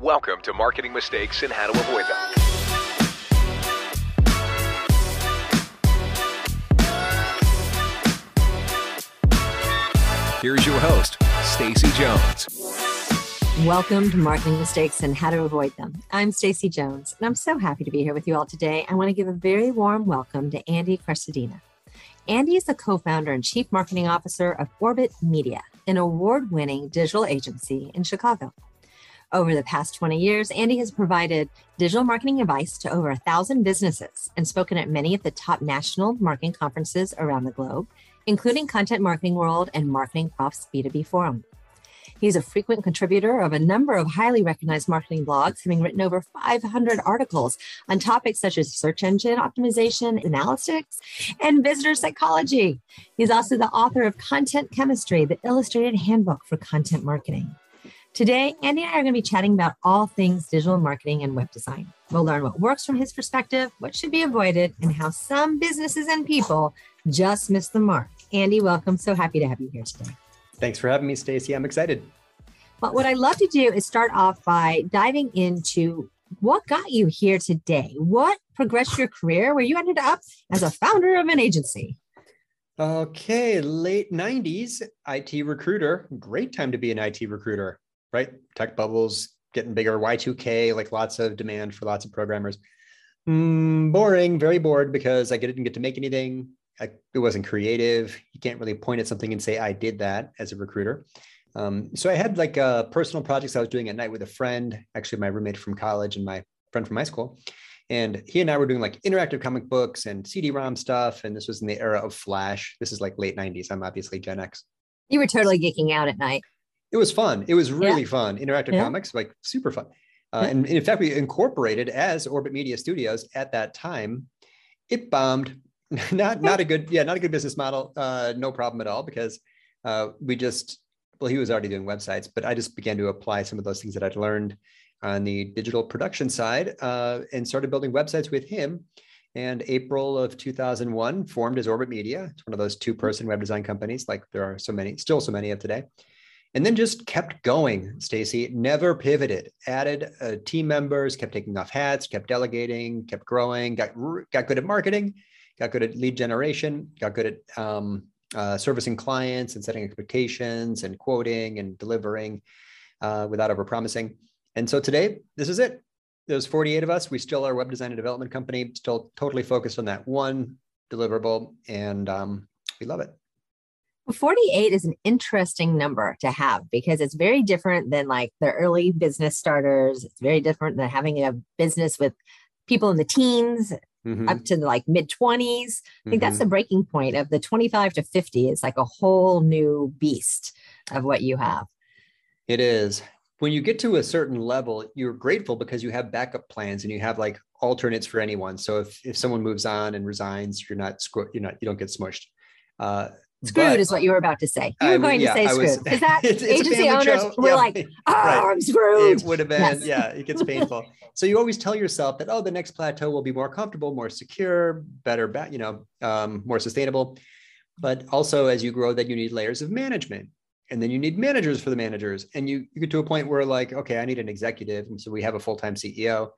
Welcome to Marketing Mistakes and How to Avoid Them. Here's your host, Stacy Jones. Welcome to Marketing Mistakes and How to Avoid Them. I'm Stacy Jones, and I'm so happy to be here with you all today. I want to give a very warm welcome to Andy Crestodina. Andy is the co-founder and chief marketing officer of Orbit Media, an award-winning digital agency in Chicago. Over the past 20 years, Andy has provided digital marketing advice to over a thousand businesses and spoken at many of the top national marketing conferences around the globe, including Content Marketing World and Marketing Profs B2B Forum. He's a frequent contributor of a number of highly recognized marketing blogs, having written over 500 articles on topics such as search engine optimization, analytics, and visitor psychology. He's also the author of Content Chemistry, the illustrated handbook for content marketing. Today, Andy and I are going to be chatting about all things digital marketing and web design. We'll learn what works from his perspective, what should be avoided, and how some businesses and people just miss the mark. Andy, welcome. So happy to have you here today. Thanks for having me, Stacy. I'm excited. But what I'd love to do is start off by diving into what got you here today. What progressed your career where you ended up as a founder of an agency? Okay, late 90s, IT recruiter. Great time to be an IT recruiter, right? Tech bubbles getting bigger, Y2K, like lots of demand for lots of programmers. Mm, boring, very bored because I didn't get to make anything. I, it wasn't creative. You can't really point at something and say, I did that as a recruiter. Um, so I had like uh, personal projects I was doing at night with a friend, actually my roommate from college and my friend from high school. And he and I were doing like interactive comic books and CD-ROM stuff. And this was in the era of Flash. This is like late 90s. I'm obviously Gen X. You were totally geeking out at night. It was fun. It was really Yeah. fun. Interactive Yeah. comics, like super fun. Uh, Yeah. and in fact, we incorporated as Orbit Media Studios at that time. It bombed. not not a good yeah not a good business model. Uh, no problem at all because uh, we just well he was already doing websites, but I just began to apply some of those things that I'd learned on the digital production side uh, and started building websites with him. And April of 2001 formed as Orbit Media. It's one of those two-person web design companies, like there are so many, still so many of today and then just kept going stacy. Never pivoted. Added uh, team members kept taking off hats kept delegating kept growing got got good at marketing got good at lead generation got good at um, uh, servicing clients and setting expectations and quoting and delivering uh, without over promising and so today this is it. There's 48 of us. We still are a web design and development company still totally focused on that one deliverable and um, we love it 48 is an interesting number to have because it's very different than like the early business starters. It's very different than having a business with people in the teens Mhm, up to like mid 20s. I think that's mhm. the breaking point of the 25 to 50 is like a whole new beast of what you have. It is. When you get to a certain level, you're grateful because you have backup plans and you have like alternates for anyone. So if if someone moves on and resigns, you're not you're not you don't get smushed. Uh, Screwed but is what you were about to say. You were w- going yeah, to say screwed because that It's- it's agency owners show. were Yeah, like, oh, right. I'm screwed. It would have been, Yes. yeah, it gets painful. so you always tell yourself that, oh, the next plateau will be more comfortable, more secure, better, you know, um, more sustainable. But also as you grow, that you need layers of management. And then you need managers for the managers. And you, you get to a point where like, okay, I need an executive. And so we have a full-time CEO.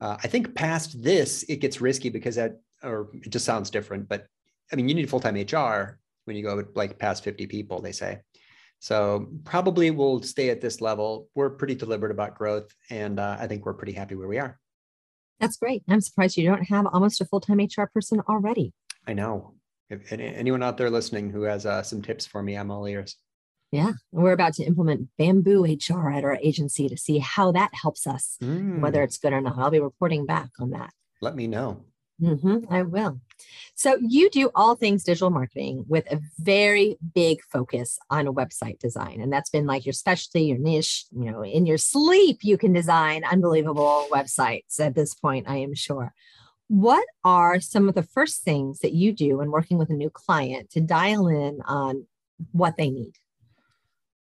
Uh, I think past this, it gets risky because that, or it just sounds different, but I mean, you need full-time HR when you go like past 50 people, they say. So probably we'll stay at this level. We're pretty deliberate about growth, and uh, I think we're pretty happy where we are. That's great. I'm surprised you don't have almost a full time HR person already. I know. If any- anyone out there listening who has uh, some tips for me, I'm all ears. Yeah. We're about to implement Bamboo HR at our agency to see how that helps us, whether Mm, it's good or not. I'll be reporting back on that. let me know. Hmm I will. So, you do all things digital marketing with a very big focus on a website design. And that's been like your specialty, your niche. You know, in your sleep, you can design unbelievable websites at this point, I am sure. What are some of the first things that you do when working with a new client to dial in on what they need?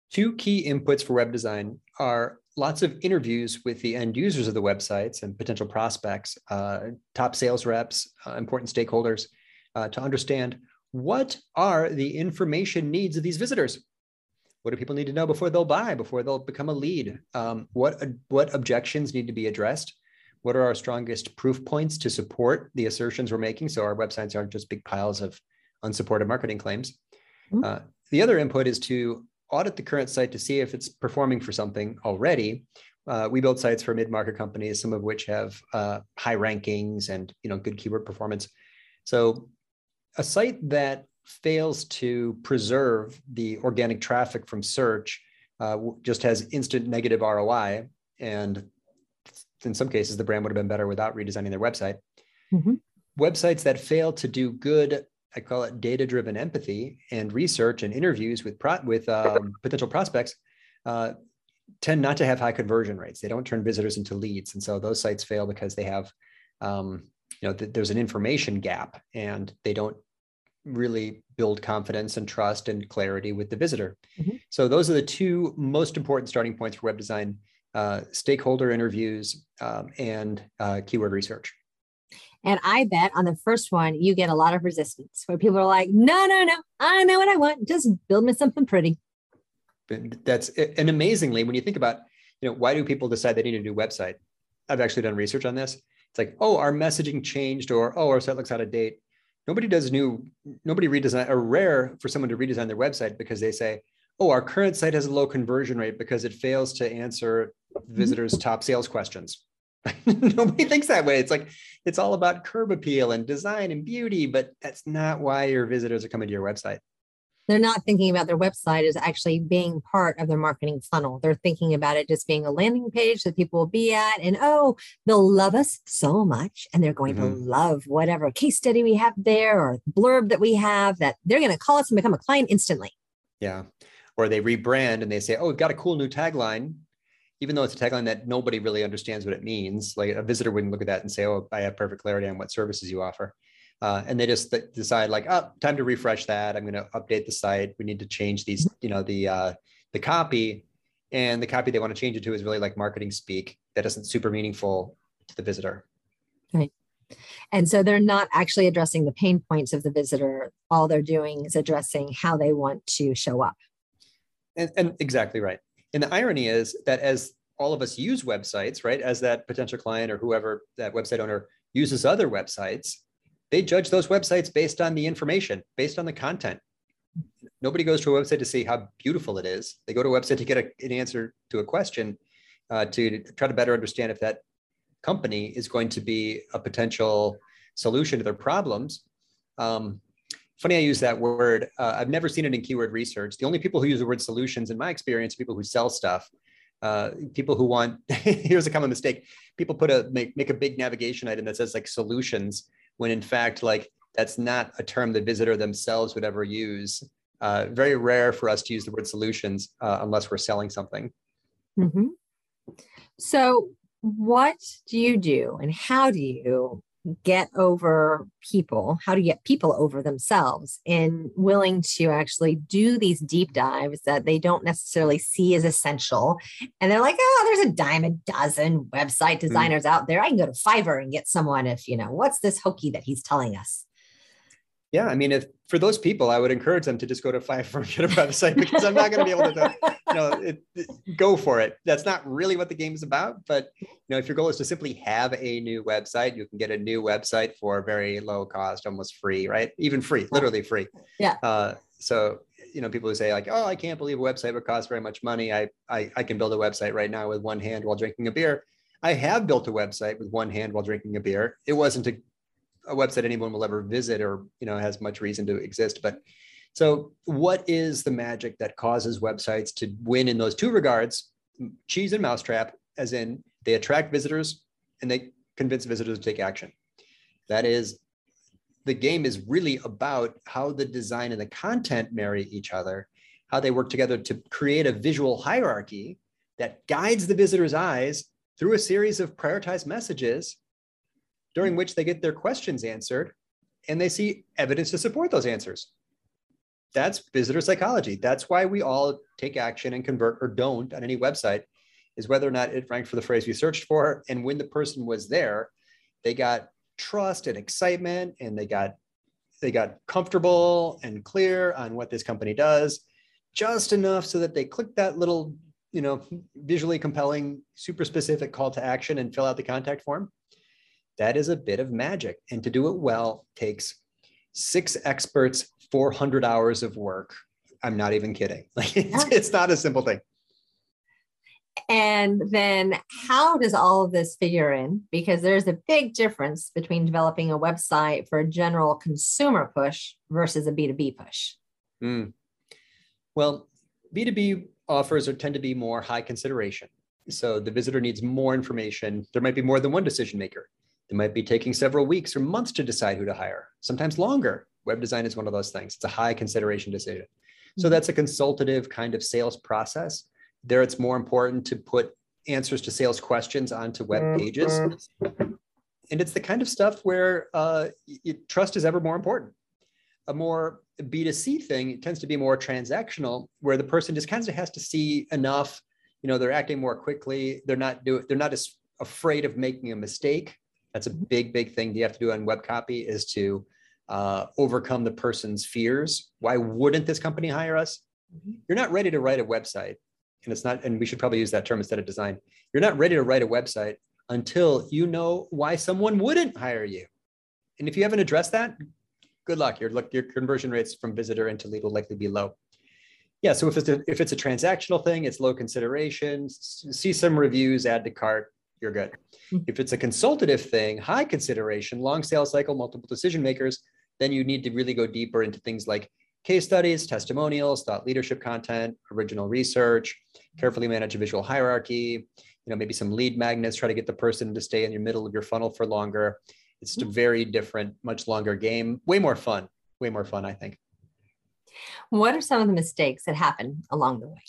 Two key inputs for web design are lots of interviews with the end users of the websites and potential prospects, uh, top sales reps, uh, important stakeholders, uh, to understand what are the information needs of these visitors. what do people need to know before they'll buy, before they'll become a lead? Um, what what objections need to be addressed? What are our strongest proof points to support the assertions we're making? So our websites aren't just big piles of unsupported marketing claims. Mm-hmm. Uh, the other input is to audit the current site to see if it's performing for something already. Uh, we build sites for mid-market companies, some of which have uh, high rankings and you know good keyword performance. So a site that fails to preserve the organic traffic from search uh, just has instant negative ROI. And in some cases, the brand would have been better without redesigning their website. Mm-hmm. Websites that fail to do good, I call it data driven empathy and research and interviews with, pro- with um, potential prospects. Uh, tend not to have high conversion rates. They don't turn visitors into leads, and so those sites fail because they have, um, you know, th- there's an information gap, and they don't really build confidence and trust and clarity with the visitor. Mm-hmm. So those are the two most important starting points for web design: uh, stakeholder interviews um, and uh, keyword research. And I bet on the first one, you get a lot of resistance where people are like, no, no, no, I know what I want. Just build me something pretty. That's and amazingly, when you think about, you know, why do people decide they need a new website? I've actually done research on this. It's like, oh, our messaging changed, or oh, our site looks out of date nobody does new nobody redesign or rare for someone to redesign their website because they say oh our current site has a low conversion rate because it fails to answer mm-hmm. visitors top sales questions nobody thinks that way it's like it's all about curb appeal and design and beauty but that's not why your visitors are coming to your website they're not thinking about their website as actually being part of their marketing funnel. They're thinking about it just being a landing page that people will be at, and oh, they'll love us so much, and they're going mm-hmm. to love whatever case study we have there or blurb that we have that they're going to call us and become a client instantly. Yeah. Or they rebrand and they say, oh, we've got a cool new tagline, even though it's a tagline that nobody really understands what it means. Like a visitor wouldn't look at that and say, oh, I have perfect clarity on what services you offer uh, and they just th- decide like, oh, time to refresh that. I'm going to update the site. We need to change these, you know, the uh, the copy, and the copy they want to change it to is really like marketing speak that isn't super meaningful to the visitor. Right. And so they're not actually addressing the pain points of the visitor. All they're doing is addressing how they want to show up. And, and exactly right. And the irony is that as all of us use websites, right, as that potential client or whoever that website owner uses other websites, they judge those websites based on the information, based on the content. Nobody goes to a website to see how beautiful it is. They go to a website to get a, an answer to a question, uh, to try to better understand if that company is going to be a potential solution to their problems. Um, funny I use that word. Uh, I've never seen it in keyword research. The only people who use the word solutions, in my experience, are people who sell stuff. Uh, people who want here's a common mistake. People put a make, make a big navigation item that says like solutions, when in fact, like that's not a term the visitor themselves would ever use. Uh, very rare for us to use the word solutions uh, unless we're selling something. Mm-hmm. So, what do you do, and how do you get over people? How do you get people over themselves and willing to actually do these deep dives that they don't necessarily see as essential? And they're like, oh, there's a dime a dozen website hmm. designers mm. out there. I can go to Fiverr and get someone if, you know, what's this hokey that he's telling us? Yeah, I mean, if for those people, I would encourage them to just go to get a website because I'm not going to be able to, you know, it, it, go for it. That's not really what the game is about. But you know, if your goal is to simply have a new website, you can get a new website for very low cost, almost free, right? Even free, literally free. Yeah. Uh, so you know, people who say like, "Oh, I can't believe a website would cost very much money. I, I I can build a website right now with one hand while drinking a beer." I have built a website with one hand while drinking a beer. It wasn't a a website anyone will ever visit or you know has much reason to exist but so what is the magic that causes websites to win in those two regards? Cheese and mousetrap as in they attract visitors and they convince visitors to take action. That is the game is really about how the design and the content marry each other how they work together to create a visual hierarchy that guides the visitor's eyes through a series of prioritized messages during which they get their questions answered and they see evidence to support those answers. That's visitor psychology. That's why we all take action and convert or don't on any website, is whether or not it ranked for the phrase we searched for. And when the person was there, they got trust and excitement and they got they got comfortable and clear on what this company does just enough so that they click that little, you know, visually compelling, super specific call to action and fill out the contact form. That is a bit of magic. And to do it well takes six experts, 400 hours of work. I'm not even kidding. Like it's, it's not a simple thing. And then how does all of this figure in? Because there's a big difference between developing a website for a general consumer push versus a B2B push. Mm. Well, B2B offers are, tend to be more high consideration. So the visitor needs more information. There might be more than one decision maker. They might be taking several weeks or months to decide who to hire, sometimes longer. Web design is one of those things. It's a high consideration decision. So mm-hmm. that's a consultative kind of sales process. There, it's more important to put answers to sales questions onto web pages. And it's the kind of stuff where uh, it, trust is ever more important. A more B2C thing it tends to be more transactional, where the person just kind of has to see enough. You know, they're acting more quickly. They're not do They're not as afraid of making a mistake. That's a big, big thing you have to do on web copy is to uh, overcome the person's fears. Why wouldn't this company hire us? Mm-hmm. You're not ready to write a website and it's not, and we should probably use that term instead of design. You're not ready to write a website until you know why someone wouldn't hire you. And if you haven't addressed that, good luck. Your look, your conversion rates from visitor into lead will likely be low. Yeah, so if it's a, if it's a transactional thing, it's low consideration. See some reviews, add to cart, you're good. Hmm. If it's a consultative thing, high consideration, long sales cycle, multiple decision makers, then you need to really go deeper into things like case studies, testimonials, thought leadership content, original research, carefully manage a visual hierarchy, you know, maybe some lead magnets, try to get the person to stay in your middle of your funnel for longer. It's a very different, much longer game, way more fun, way more fun, I think. What are some of the mistakes that happen along the way?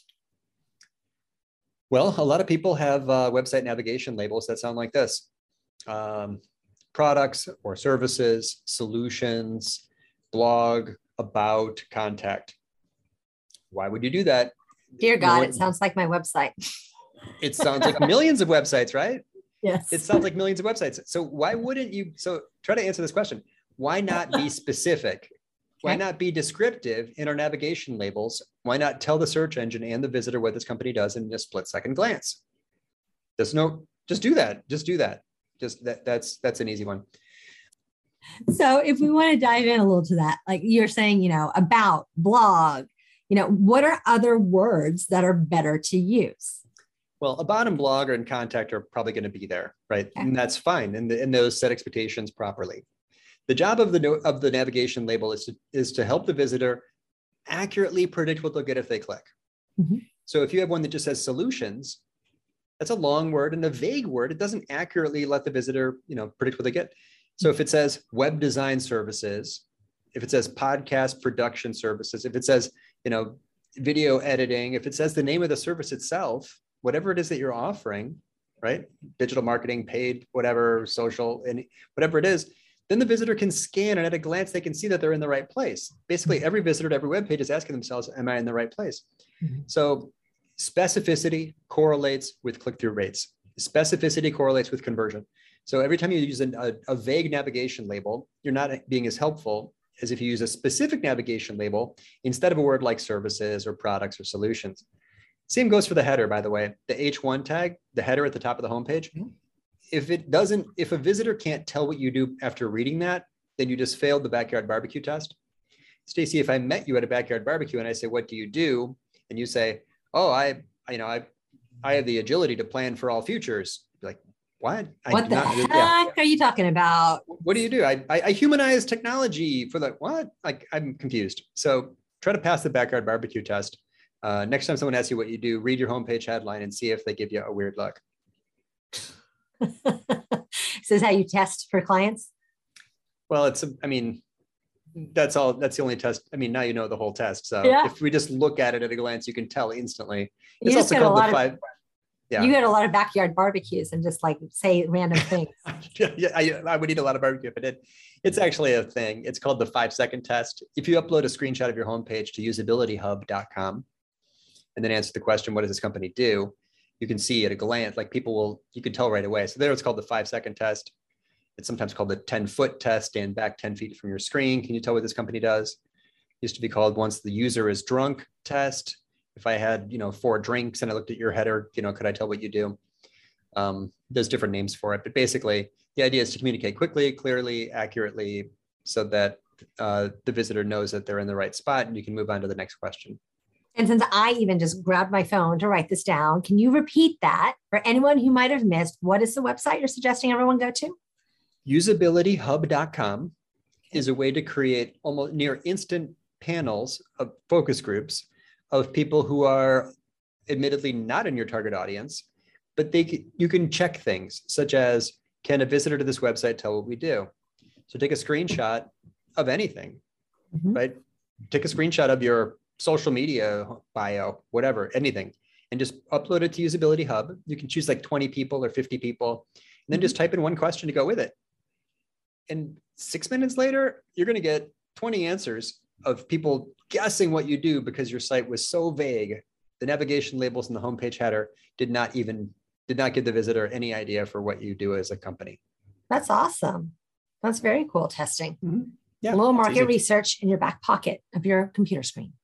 Well, a lot of people have uh, website navigation labels that sound like this um, products or services, solutions, blog, about contact. Why would you do that? Dear God, it sounds like my website. it sounds like millions of websites, right? Yes. It sounds like millions of websites. So why wouldn't you? So try to answer this question. Why not be specific? Why not be descriptive in our navigation labels? Why not tell the search engine and the visitor what this company does in a split second glance? There's no, just do that. Just do that. Just that. That's that's an easy one so if we want to dive in a little to that, like you're saying, you know, about blog, you know, what are other words that are better to use? Well, a bottom blog or in contact are probably going to be there, right? Okay. And that's fine. And, the, and those set expectations properly. The job of the of the navigation label is to, is to help the visitor accurately predict what they'll get if they click. Mm-hmm. So if you have one that just says solutions, that's a long word and a vague word. It doesn't accurately let the visitor, you know, predict what they get. So if it says web design services, if it says podcast production services, if it says, you know, video editing, if it says the name of the service itself, whatever it is that you're offering, right? Digital marketing, paid, whatever, social, and whatever it is, then the visitor can scan and at a glance they can see that they're in the right place. Basically, every visitor to every web page is asking themselves, Am I in the right place? Mm-hmm. So specificity correlates with click-through rates. Specificity correlates with conversion. So every time you use a, a, vague navigation label, you're not being as helpful as if you use a specific navigation label instead of a word like services or products or solutions. Same goes for the header, by the way. The H1 tag, the header at the top of the homepage. Mm-hmm. If it doesn't, if a visitor can't tell what you do after reading that, then you just failed the backyard barbecue test. Stacy, if I met you at a backyard barbecue and I say, "What do you do?" and you say, "Oh, I, you know, I, I have the agility to plan for all futures," like, what? What the not, heck yeah. are you talking about? What do you do? I, I, I humanize technology for the what? Like I'm confused. So try to pass the backyard barbecue test. Uh, next time someone asks you what you do, read your homepage headline and see if they give you a weird look. so is how you test for clients? Well, it's, I mean, that's all, that's the only test. I mean, now you know the whole test. So yeah. if we just look at it at a glance, you can tell instantly. It's you also called the five. Of, yeah. You had a lot of backyard barbecues and just like say random things. yeah, I, I would eat a lot of barbecue if I did. It's actually a thing. It's called the five second test. If you upload a screenshot of your homepage to usabilityhub.com and then answer the question, what does this company do? You can see at a glance, like people will, you can tell right away. So there it's called the five second test. It's sometimes called the 10 foot test, stand back 10 feet from your screen. Can you tell what this company does? It used to be called once the user is drunk, test. If I had, you know, four drinks and I looked at your header, you know, could I tell what you do? Um, there's different names for it, but basically the idea is to communicate quickly, clearly, accurately, so that uh, the visitor knows that they're in the right spot and you can move on to the next question. And since I even just grabbed my phone to write this down, can you repeat that for anyone who might have missed? What is the website you're suggesting everyone go to? Usabilityhub.com is a way to create almost near instant panels of focus groups of people who are admittedly not in your target audience, but they you can check things such as can a visitor to this website tell what we do? So take a screenshot of anything, mm-hmm. right? Take a screenshot of your social media bio, whatever, anything, and just upload it to Usability Hub. You can choose like 20 people or 50 people, and then just mm-hmm. type in one question to go with it. And six minutes later, you're going to get 20 answers of people guessing what you do because your site was so vague. The navigation labels in the homepage header did not even did not give the visitor any idea for what you do as a company. That's awesome. That's very cool testing. Mm-hmm. Yeah, a little market research in your back pocket of your computer screen.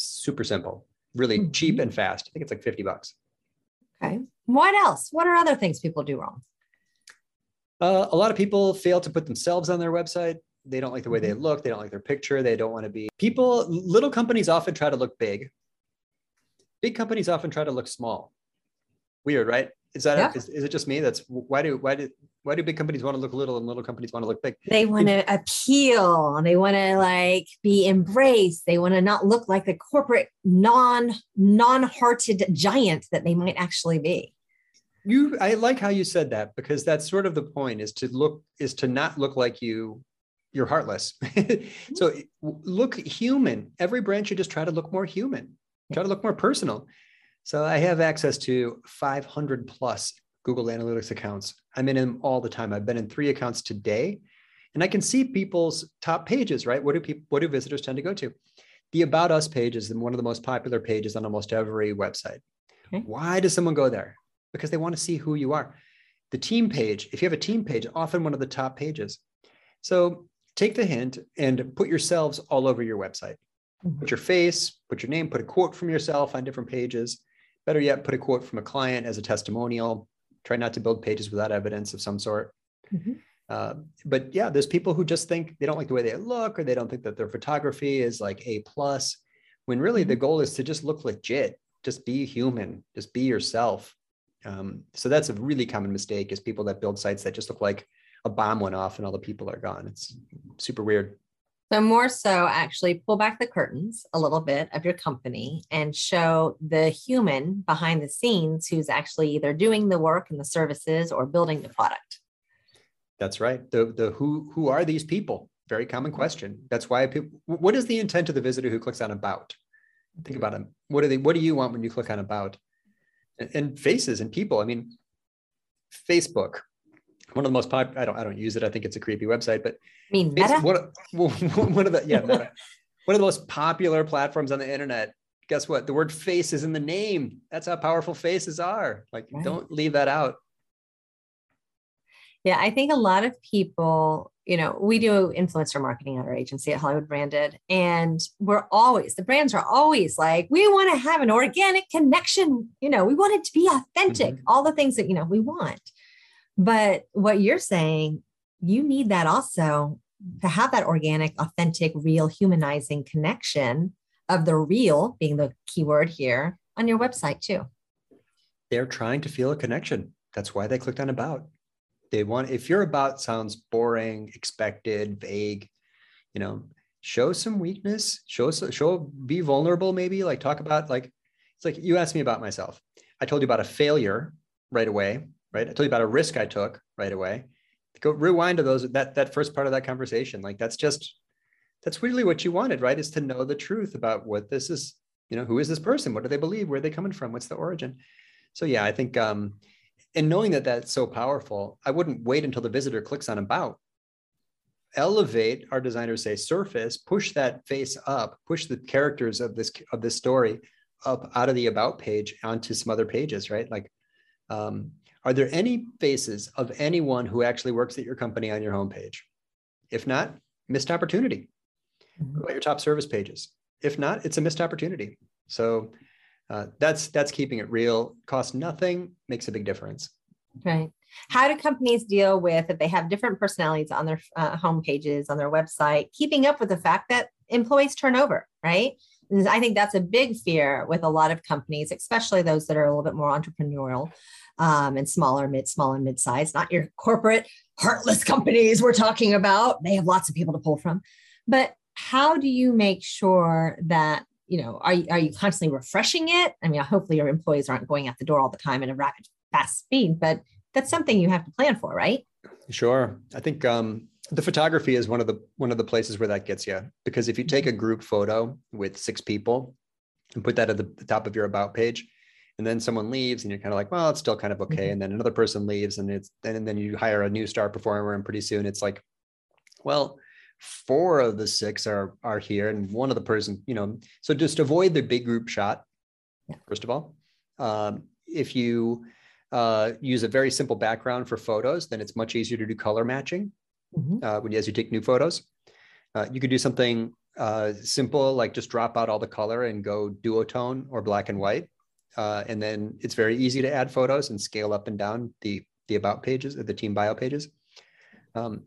Super simple, really mm-hmm. cheap and fast. I think it's like 50 bucks. Okay. What else? What are other things people do wrong? Uh, a lot of people fail to put themselves on their website. They don't like the way they mm-hmm. look. They don't like their picture. They don't want to be people. Little companies often try to look big. Big companies often try to look small. Weird, right? Is that yeah. is, is, it just me? That's why do why do why do big companies want to look little and little companies want to look big? They want to appeal. They want to like be embraced. They want to not look like the corporate non non-hearted giant that they might actually be. You I like how you said that because that's sort of the point is to look is to not look like you you're heartless. so look human. Every brand should just try to look more human. Try to look more personal. So I have access to 500 plus Google Analytics accounts. I'm in them all the time. I've been in three accounts today, and I can see people's top pages. Right? What do people? What do visitors tend to go to? The About Us page is one of the most popular pages on almost every website. Okay. Why does someone go there? Because they want to see who you are. The team page, if you have a team page, often one of the top pages. So take the hint and put yourselves all over your website. Mm-hmm. Put your face, put your name, put a quote from yourself on different pages. Better yet, put a quote from a client as a testimonial. Try not to build pages without evidence of some sort. Mm-hmm. Uh, but yeah, there's people who just think they don't like the way they look, or they don't think that their photography is like a plus. When really the mm-hmm. goal is to just look legit, just be human, just be yourself. Um, so that's a really common mistake is people that build sites that just look like a bomb went off and all the people are gone. It's super weird. So, more so, actually pull back the curtains a little bit of your company and show the human behind the scenes who's actually either doing the work and the services or building the product. That's right. The, the who, who are these people? Very common question. That's why people, what is the intent of the visitor who clicks on about? Think about them. What do they, what do you want when you click on about? And, and faces and people. I mean, Facebook, one of the most popular. I don't I don't use it. I think it's a creepy website, but I mean, Meta? One, of, one of the yeah, Meta, one of the most popular platforms on the internet. Guess what? The word face is in the name. That's how powerful faces are. Like, right. don't leave that out. Yeah, I think a lot of people, you know, we do influencer marketing at our agency at Hollywood Branded, and we're always, the brands are always like, we want to have an organic connection. You know, we want it to be authentic, mm-hmm. all the things that, you know, we want. But what you're saying, you need that also to have that organic, authentic, real, humanizing connection of the real being the keyword here on your website too. They're trying to feel a connection. That's why they clicked on about. They want, if your about sounds boring, expected, vague, you know, show some weakness, show, show, be vulnerable, maybe like talk about like, it's like you asked me about myself. I told you about a failure right away right? I told you about a risk I took right away. Go rewind to those that that first part of that conversation. Like that's just that's really what you wanted, right? Is to know the truth about what this is. You know, who is this person? What do they believe? Where are they coming from? What's the origin? So yeah, I think um, and knowing that that's so powerful, I wouldn't wait until the visitor clicks on about. Elevate, our designers say, surface, push that face up, push the characters of this of this story up out of the about page onto some other pages, right? Like um, are there any faces of anyone who actually works at your company on your homepage? If not, missed opportunity. Mm-hmm. What about your top service pages? if not, it's a missed opportunity. So uh, that's that's keeping it real. Costs nothing, makes a big difference. Right. How do companies deal with if they have different personalities on their uh, home pages, on their website, keeping up with the fact that employees turn over, right? And I think that's a big fear with a lot of companies, especially those that are a little bit more entrepreneurial um, and smaller, mid, small and mid-size, not your corporate heartless companies we're talking about. They have lots of people to pull from. But how do you make sure that you know are, are you constantly refreshing it i mean hopefully your employees aren't going out the door all the time at a rapid fast speed but that's something you have to plan for, right? Sure. I think um, the photography is one of the one of the places where that gets you because if you take a group photo with six people and put that at the top of your about page, and then someone leaves and you're kind of like, well, it's still kind of okay. Mm-hmm. And then another person leaves and it's and then you hire a new star performer and pretty soon it's like, well, four of the six are are here and one of the person, you know, so just avoid the big group shot. First of all, um, if you uh, use a very simple background for photos, then it's much easier to do color matching mm-hmm. uh, when as you take new photos. Uh, you could do something uh, simple like just drop out all the color and go duotone or black and white, uh, and then it's very easy to add photos and scale up and down the the about pages, or the team bio pages. Um,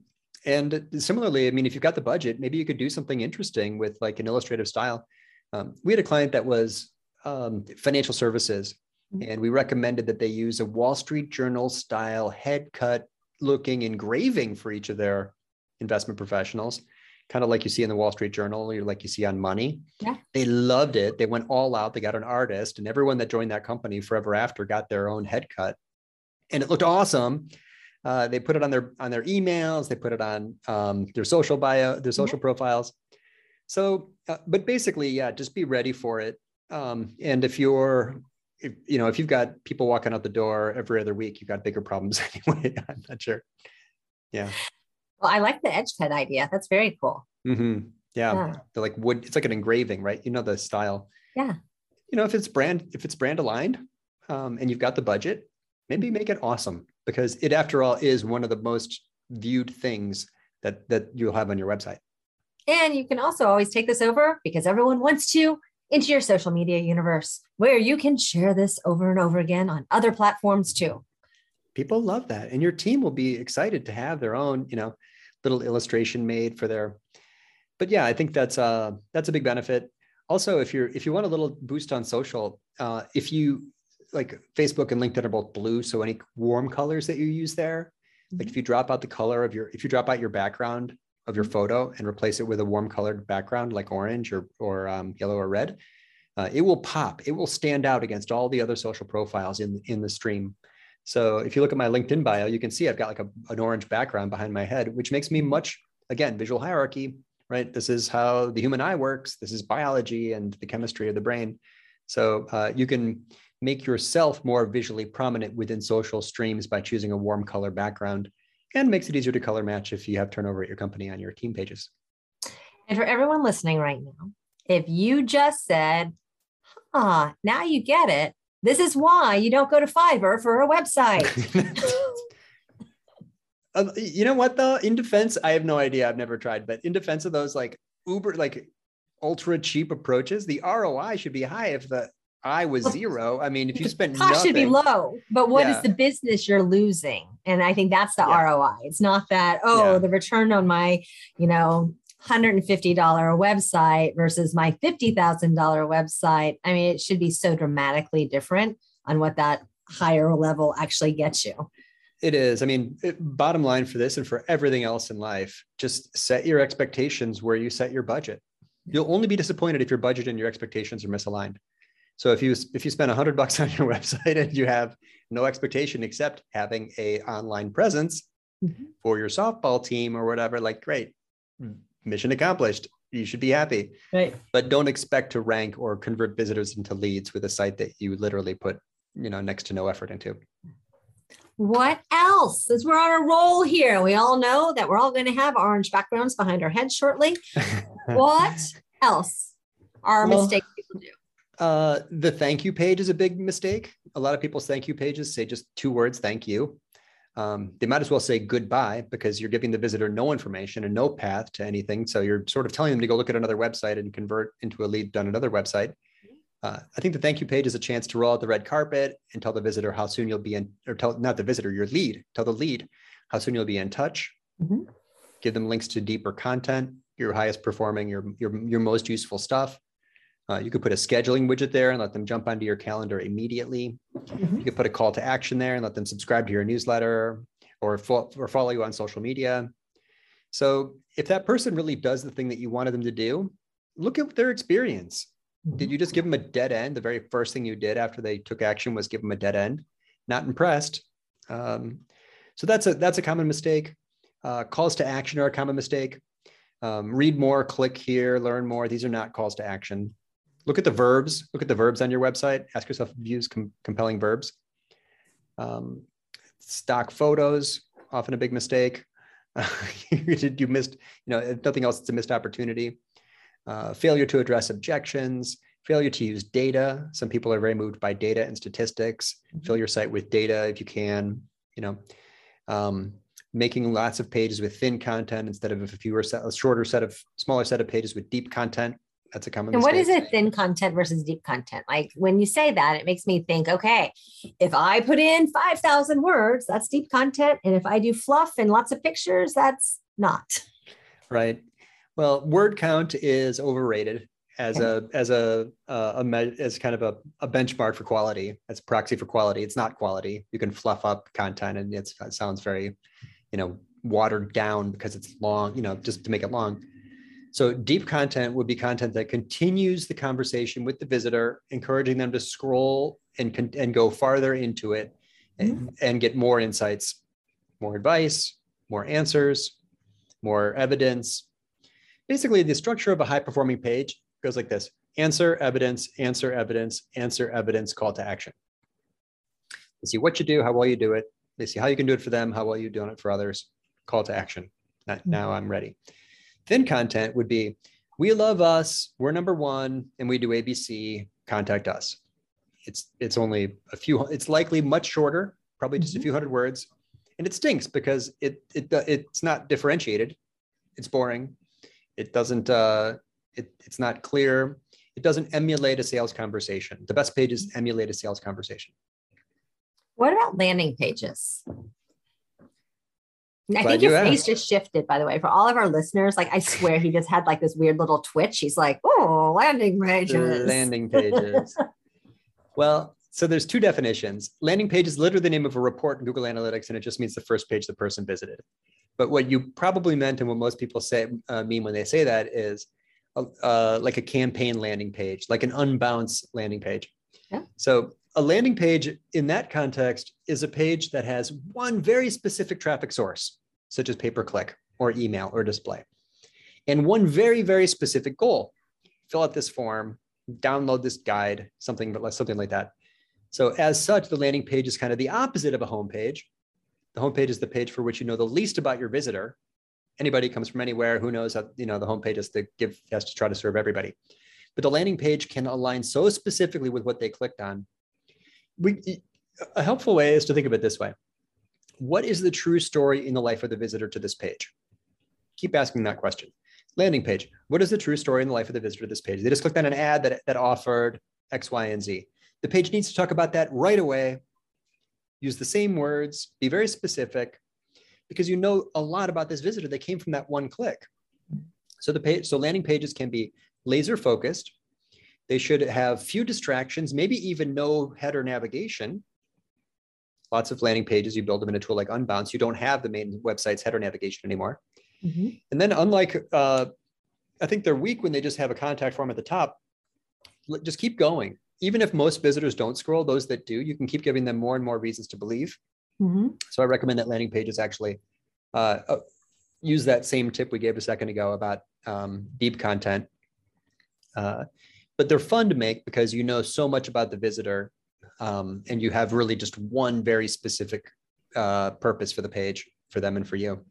and similarly, I mean, if you've got the budget, maybe you could do something interesting with like an illustrative style. Um, we had a client that was um, financial services and we recommended that they use a Wall Street Journal style head cut looking engraving for each of their investment professionals, kind of like you see in the Wall Street Journal or like you see on Money. Yeah. They loved it. They went all out. They got an artist, and everyone that joined that company forever after got their own head cut, and it looked awesome. Uh, they put it on their on their emails. They put it on um, their social bio, their social yeah. profiles. So, uh, but basically, yeah, just be ready for it. Um, and if you're if, you know, if you've got people walking out the door every other week, you've got bigger problems anyway. I'm not sure. Yeah. Well, I like the head cut idea. That's very cool. Mm-hmm. Yeah. yeah. They're like wood. It's like an engraving, right? You know the style. Yeah. You know, if it's brand, if it's brand aligned, um, and you've got the budget, maybe make it awesome because it, after all, is one of the most viewed things that that you'll have on your website. And you can also always take this over because everyone wants to into your social media universe where you can share this over and over again on other platforms too. People love that. And your team will be excited to have their own, you know, little illustration made for their but yeah, I think that's uh that's a big benefit. Also, if you're if you want a little boost on social, uh, if you like Facebook and LinkedIn are both blue, so any warm colors that you use there, like if mm-hmm. you drop out the color of your if you drop out your background of your photo and replace it with a warm colored background like orange or, or um, yellow or red, uh, it will pop. It will stand out against all the other social profiles in, in the stream. So if you look at my LinkedIn bio, you can see I've got like a, an orange background behind my head, which makes me much, again, visual hierarchy, right? This is how the human eye works. This is biology and the chemistry of the brain. So uh, you can make yourself more visually prominent within social streams by choosing a warm color background and makes it easier to color match if you have turnover at your company on your team pages. And for everyone listening right now, if you just said, ah, now you get it. This is why you don't go to Fiverr for a website. uh, you know what though? In defense, I have no idea. I've never tried, but in defense of those like Uber, like ultra cheap approaches, the ROI should be high if the I was zero. I mean, if you spend cost nothing, should be low, but what yeah. is the business you're losing? And I think that's the yeah. ROI. It's not that oh, yeah. the return on my, you know, hundred and fifty dollar website versus my fifty thousand dollar website. I mean, it should be so dramatically different on what that higher level actually gets you. It is. I mean, it, bottom line for this and for everything else in life, just set your expectations where you set your budget. You'll only be disappointed if your budget and your expectations are misaligned. So if you if you spend a hundred bucks on your website and you have no expectation except having a online presence mm-hmm. for your softball team or whatever, like great, mission accomplished. You should be happy. Right. But don't expect to rank or convert visitors into leads with a site that you literally put, you know, next to no effort into. What else? As we're on a roll here, we all know that we're all going to have orange backgrounds behind our heads shortly. what else are well, mistakes people do? Uh, the thank you page is a big mistake. A lot of people's thank you pages say just two words, thank you. Um, they might as well say goodbye because you're giving the visitor no information and no path to anything. So you're sort of telling them to go look at another website and convert into a lead on another website. Uh, I think the thank you page is a chance to roll out the red carpet and tell the visitor how soon you'll be in, or tell not the visitor, your lead, tell the lead how soon you'll be in touch. Mm-hmm. Give them links to deeper content, your highest performing, your your your most useful stuff. Uh, you could put a scheduling widget there and let them jump onto your calendar immediately. Mm-hmm. You could put a call to action there and let them subscribe to your newsletter or, fo- or follow you on social media. So if that person really does the thing that you wanted them to do, look at their experience. Mm-hmm. Did you just give them a dead end? The very first thing you did after they took action was give them a dead end. Not impressed. Um, so that's a that's a common mistake. Uh, calls to action are a common mistake. Um, read more, click here, learn more. These are not calls to action look at the verbs, look at the verbs on your website. Ask yourself if you use com- compelling verbs. Um, stock photos, often a big mistake. Uh, you missed, you know, if nothing else, it's a missed opportunity. Uh, failure to address objections, failure to use data. Some people are very moved by data and statistics. Mm-hmm. Fill your site with data if you can, you know. Um, making lots of pages with thin content instead of a fewer set, a shorter set of smaller set of pages with deep content that's a common. And mistake. what is it thin content versus deep content? Like when you say that, it makes me think, okay, if I put in 5,000 words, that's deep content. And if I do fluff and lots of pictures, that's not. Right. Well, word count is overrated as okay. a as a, a, a as kind of a, a benchmark for quality as a proxy for quality it's not quality you can fluff up content and it sounds very you know watered down because it's long you know just to make it long so deep content would be content that continues the conversation with the visitor, encouraging them to scroll and, and go farther into it and, mm-hmm. and get more insights, more advice, more answers, more evidence. Basically, the structure of a high performing page goes like this answer, evidence, answer, evidence, answer, evidence, call to action. They see what you do, how well you do it. They see how you can do it for them, how well you're doing it for others. Call to action. Now I'm ready. Thin content would be we love us, we're number one, and we do ABC, contact us. It's it's only a few, it's likely much shorter, probably just mm-hmm. a few hundred words. And it stinks because it it it's not differentiated. It's boring. It doesn't uh it, it's not clear. It doesn't emulate a sales conversation. The best pages emulate a sales conversation. What about landing pages? I think your face just shifted, by the way, for all of our listeners. Like, I swear he just had like this weird little twitch. He's like, oh, landing pages. Landing pages. well, so there's two definitions. Landing page is literally the name of a report in Google Analytics, and it just means the first page the person visited. But what you probably meant, and what most people say uh, mean when they say that, is uh, like a campaign landing page, like an unbounce landing page. Yeah. So a landing page in that context is a page that has one very specific traffic source, such as pay per click or email or display, and one very, very specific goal. Fill out this form, download this guide, something, something like that. So, as such, the landing page is kind of the opposite of a home page. The home page is the page for which you know the least about your visitor. Anybody comes from anywhere, who knows that you know the home page is to give has to try to serve everybody. But the landing page can align so specifically with what they clicked on we a helpful way is to think of it this way what is the true story in the life of the visitor to this page? Keep asking that question. Landing page what is the true story in the life of the visitor to this page? They just clicked on an ad that, that offered x y and z. The page needs to talk about that right away. Use the same words be very specific because you know a lot about this visitor they came from that one click. So the page so landing pages can be laser focused. They should have few distractions, maybe even no header navigation. Lots of landing pages, you build them in a tool like Unbounce, you don't have the main website's header navigation anymore. Mm-hmm. And then, unlike, uh, I think they're weak when they just have a contact form at the top. Just keep going. Even if most visitors don't scroll, those that do, you can keep giving them more and more reasons to believe. Mm-hmm. So I recommend that landing pages actually uh, uh, use that same tip we gave a second ago about um, deep content. Uh, but they're fun to make because you know so much about the visitor um, and you have really just one very specific uh, purpose for the page for them and for you.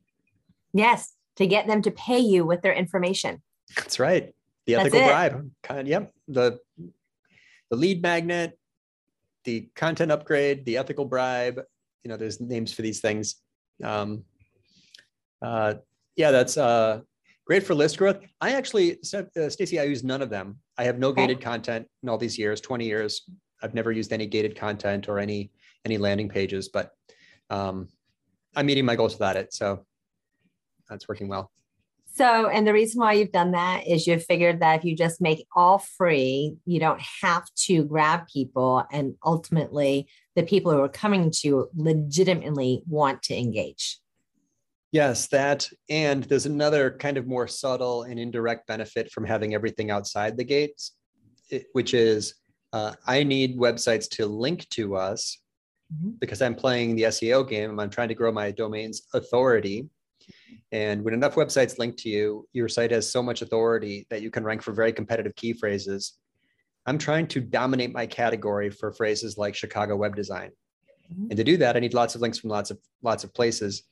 Yes, to get them to pay you with their information. That's right. The ethical bribe. Kind of, yep. The the lead magnet, the content upgrade, the ethical bribe, you know, there's names for these things. Um, uh, yeah, that's uh, great for list growth. I actually, uh, Stacy, I use none of them. I have no Okay. gated content in all these years, 20 years. I've never used any gated content or any any landing pages, but um, I'm meeting my goals without it. So that's working well. So, and the reason why you've done that is you've figured that if you just make all free, you don't have to grab people. And ultimately, the people who are coming to you legitimately want to engage. Yes, that. And there's another kind of more subtle and indirect benefit from having everything outside the gates, which is uh, I need websites to link to us Mhm. because I'm playing the SEO game and I'm trying to grow my domain's authority. And when enough websites link to you, your site has so much authority that you can rank for very competitive key phrases. I'm trying to dominate my category for phrases like Chicago web design. Mhm. And to do that, I need lots of links from lots of lots of places.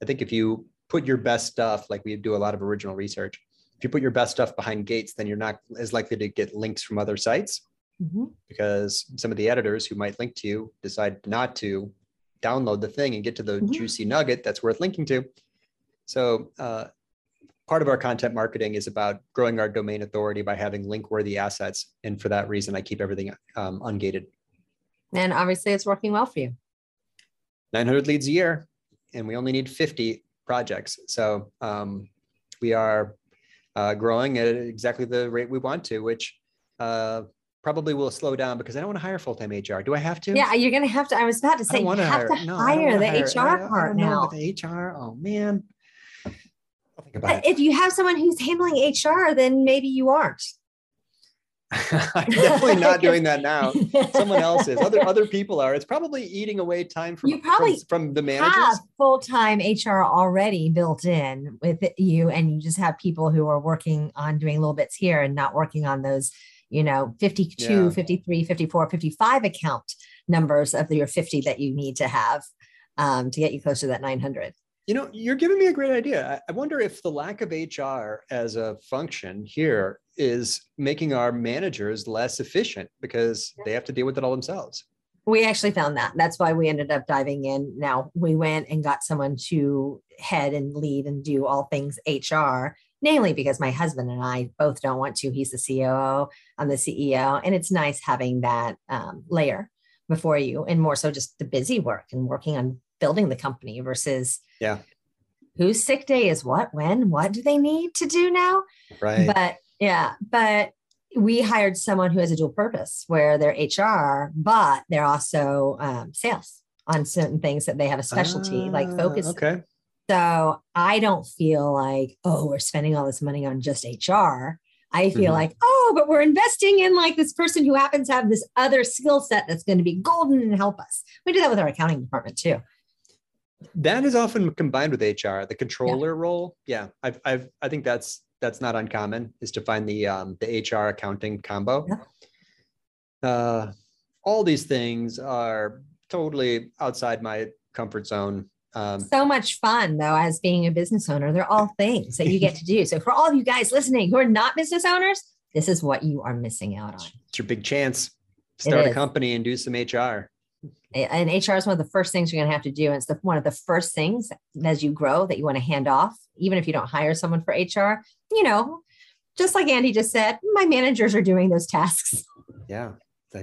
I think if you put your best stuff, like we do a lot of original research, if you put your best stuff behind gates, then you're not as likely to get links from other sites Mhm. because some of the editors who might link to you decide not to download the thing and get to the Mhm. juicy nugget that's worth linking to. So uh, part of our content marketing is about growing our domain authority by having link worthy assets. And for that reason, I keep everything um, ungated. And obviously, it's working well for you. 900 leads a year, and we only need 50 projects. So um, we are uh, growing at exactly the rate we want to, which uh, probably will slow down because I don't want to hire full time HR. Do I have to? Yeah, you're going to have to. I was about to say, you have hire. to no, hire the hire- HR I- I part know now. the HR. Oh man. I'll think about But it. if you have someone who's handling HR, then maybe you aren't. I'm definitely not doing that now. Someone else is. Other other people are. It's probably eating away time from You probably from, from the have managers. full-time HR already built in with you and you just have people who are working on doing little bits here and not working on those you know 52 Yeah. 53 54 55 account numbers of your 50 that you need to have um, to get you close to that 900 You know, you're giving me a great idea. I- I wonder if the lack of HR as a function here is making our managers less efficient because they have to deal with it all themselves. we actually found that that's why we ended up diving in now we went and got someone to head and lead and do all things hr namely because my husband and i both don't want to he's the coo i'm the ceo and it's nice having that um, layer before you and more so just the busy work and working on building the company versus Yeah. whose sick day is what when what do they need to do now Right. but yeah, but we hired someone who has a dual purpose where they're HR, but they're also um, sales on certain things that they have a specialty like Ah, focus. Okay. So I don't feel like, oh, we're spending all this money on just HR. I feel Mhm. like, oh, but we're investing in like this person who happens to have this other skill set that's going to be golden and help us. We do that with our accounting department too. That is often combined with HR, the controller role. Yeah, I've, I've, I think that's that's not uncommon is to find the um, the HR accounting combo. Uh, all these things are totally outside my comfort zone. Um, so much fun though as being a business owner. They're all things that you get to do. So for all of you guys listening who are not business owners this is what you are missing out on. It's your big chance. Start a company and do some HR. and hr is one of the first things you're going to have to do. And it's the, one of the first things as you grow that you want to hand off even if you don't hire someone for hr you know just like andy just said my managers are doing those tasks. Yeah,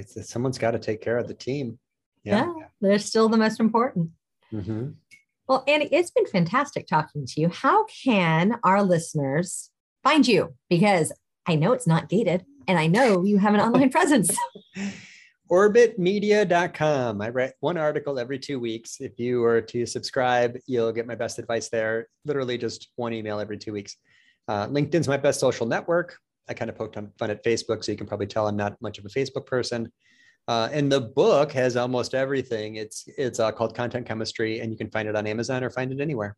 someone's got to take care of the team. yeah, they're still the most important Mhm. Well, Andy, it's been fantastic talking to you. How can our listeners find you? Because I know it's not gated and I know you have an online presence. Orbitmedia.com. I write one article every two weeks. If you were to subscribe, you'll get my best advice there. Literally just one email every two weeks. Uh, LinkedIn's my best social network. I kind of poked on fun at Facebook, so you can probably tell I'm not much of a Facebook person. Uh, and the book has almost everything. It's it's uh, called Content Chemistry, and you can find it on Amazon or find it anywhere.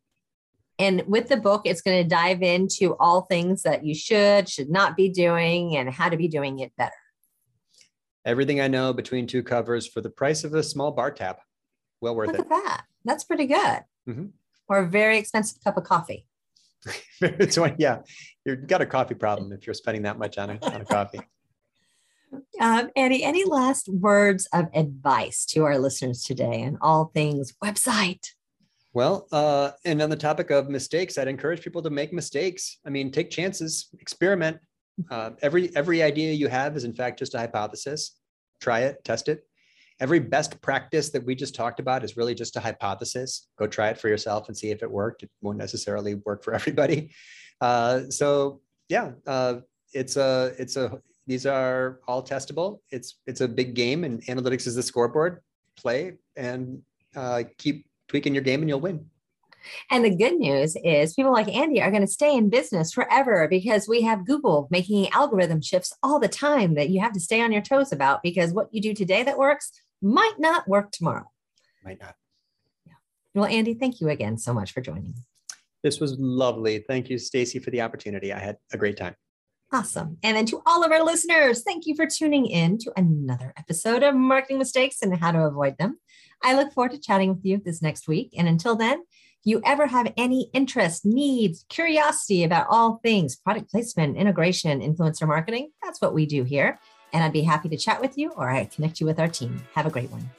And with the book, it's going to dive into all things that you should, should not be doing and how to be doing it better. Everything I know between two covers for the price of a small bar tab. Well worth Look it. at that. That's pretty good. Mhm. Or a very expensive cup of coffee. one, yeah, you've got a coffee problem if you're spending that much on a, on a coffee. Um, Andy, any last words of advice to our listeners today on all things website? Well, uh, and on the topic of mistakes, I'd encourage people to make mistakes. I mean, take chances, experiment. Uh, every every idea you have is in fact just a hypothesis. Try it, test it. Every best practice that we just talked about is really just a hypothesis. Go try it for yourself and see if it worked. It won't necessarily work for everybody. Uh, so yeah, uh, it's a it's a these are all testable. It's it's a big game, and analytics is the scoreboard. Play and uh, keep tweaking your game, and you'll win. And the good news is people like Andy are going to stay in business forever because we have Google making algorithm shifts all the time that you have to stay on your toes about because what you do today that works might not work tomorrow. Might not. Yeah. Well, Andy, thank you again so much for joining. This was lovely. Thank you, Stacy, for the opportunity. I had a great time. Awesome. And then to all of our listeners, thank you for tuning in to another episode of Marketing Mistakes and How to Avoid Them. I look forward to chatting with you this next week. And until then, if you ever have any interest, needs, curiosity about all things product placement, integration, influencer marketing, that's what we do here. And I'd be happy to chat with you or I connect you with our team. Have a great one.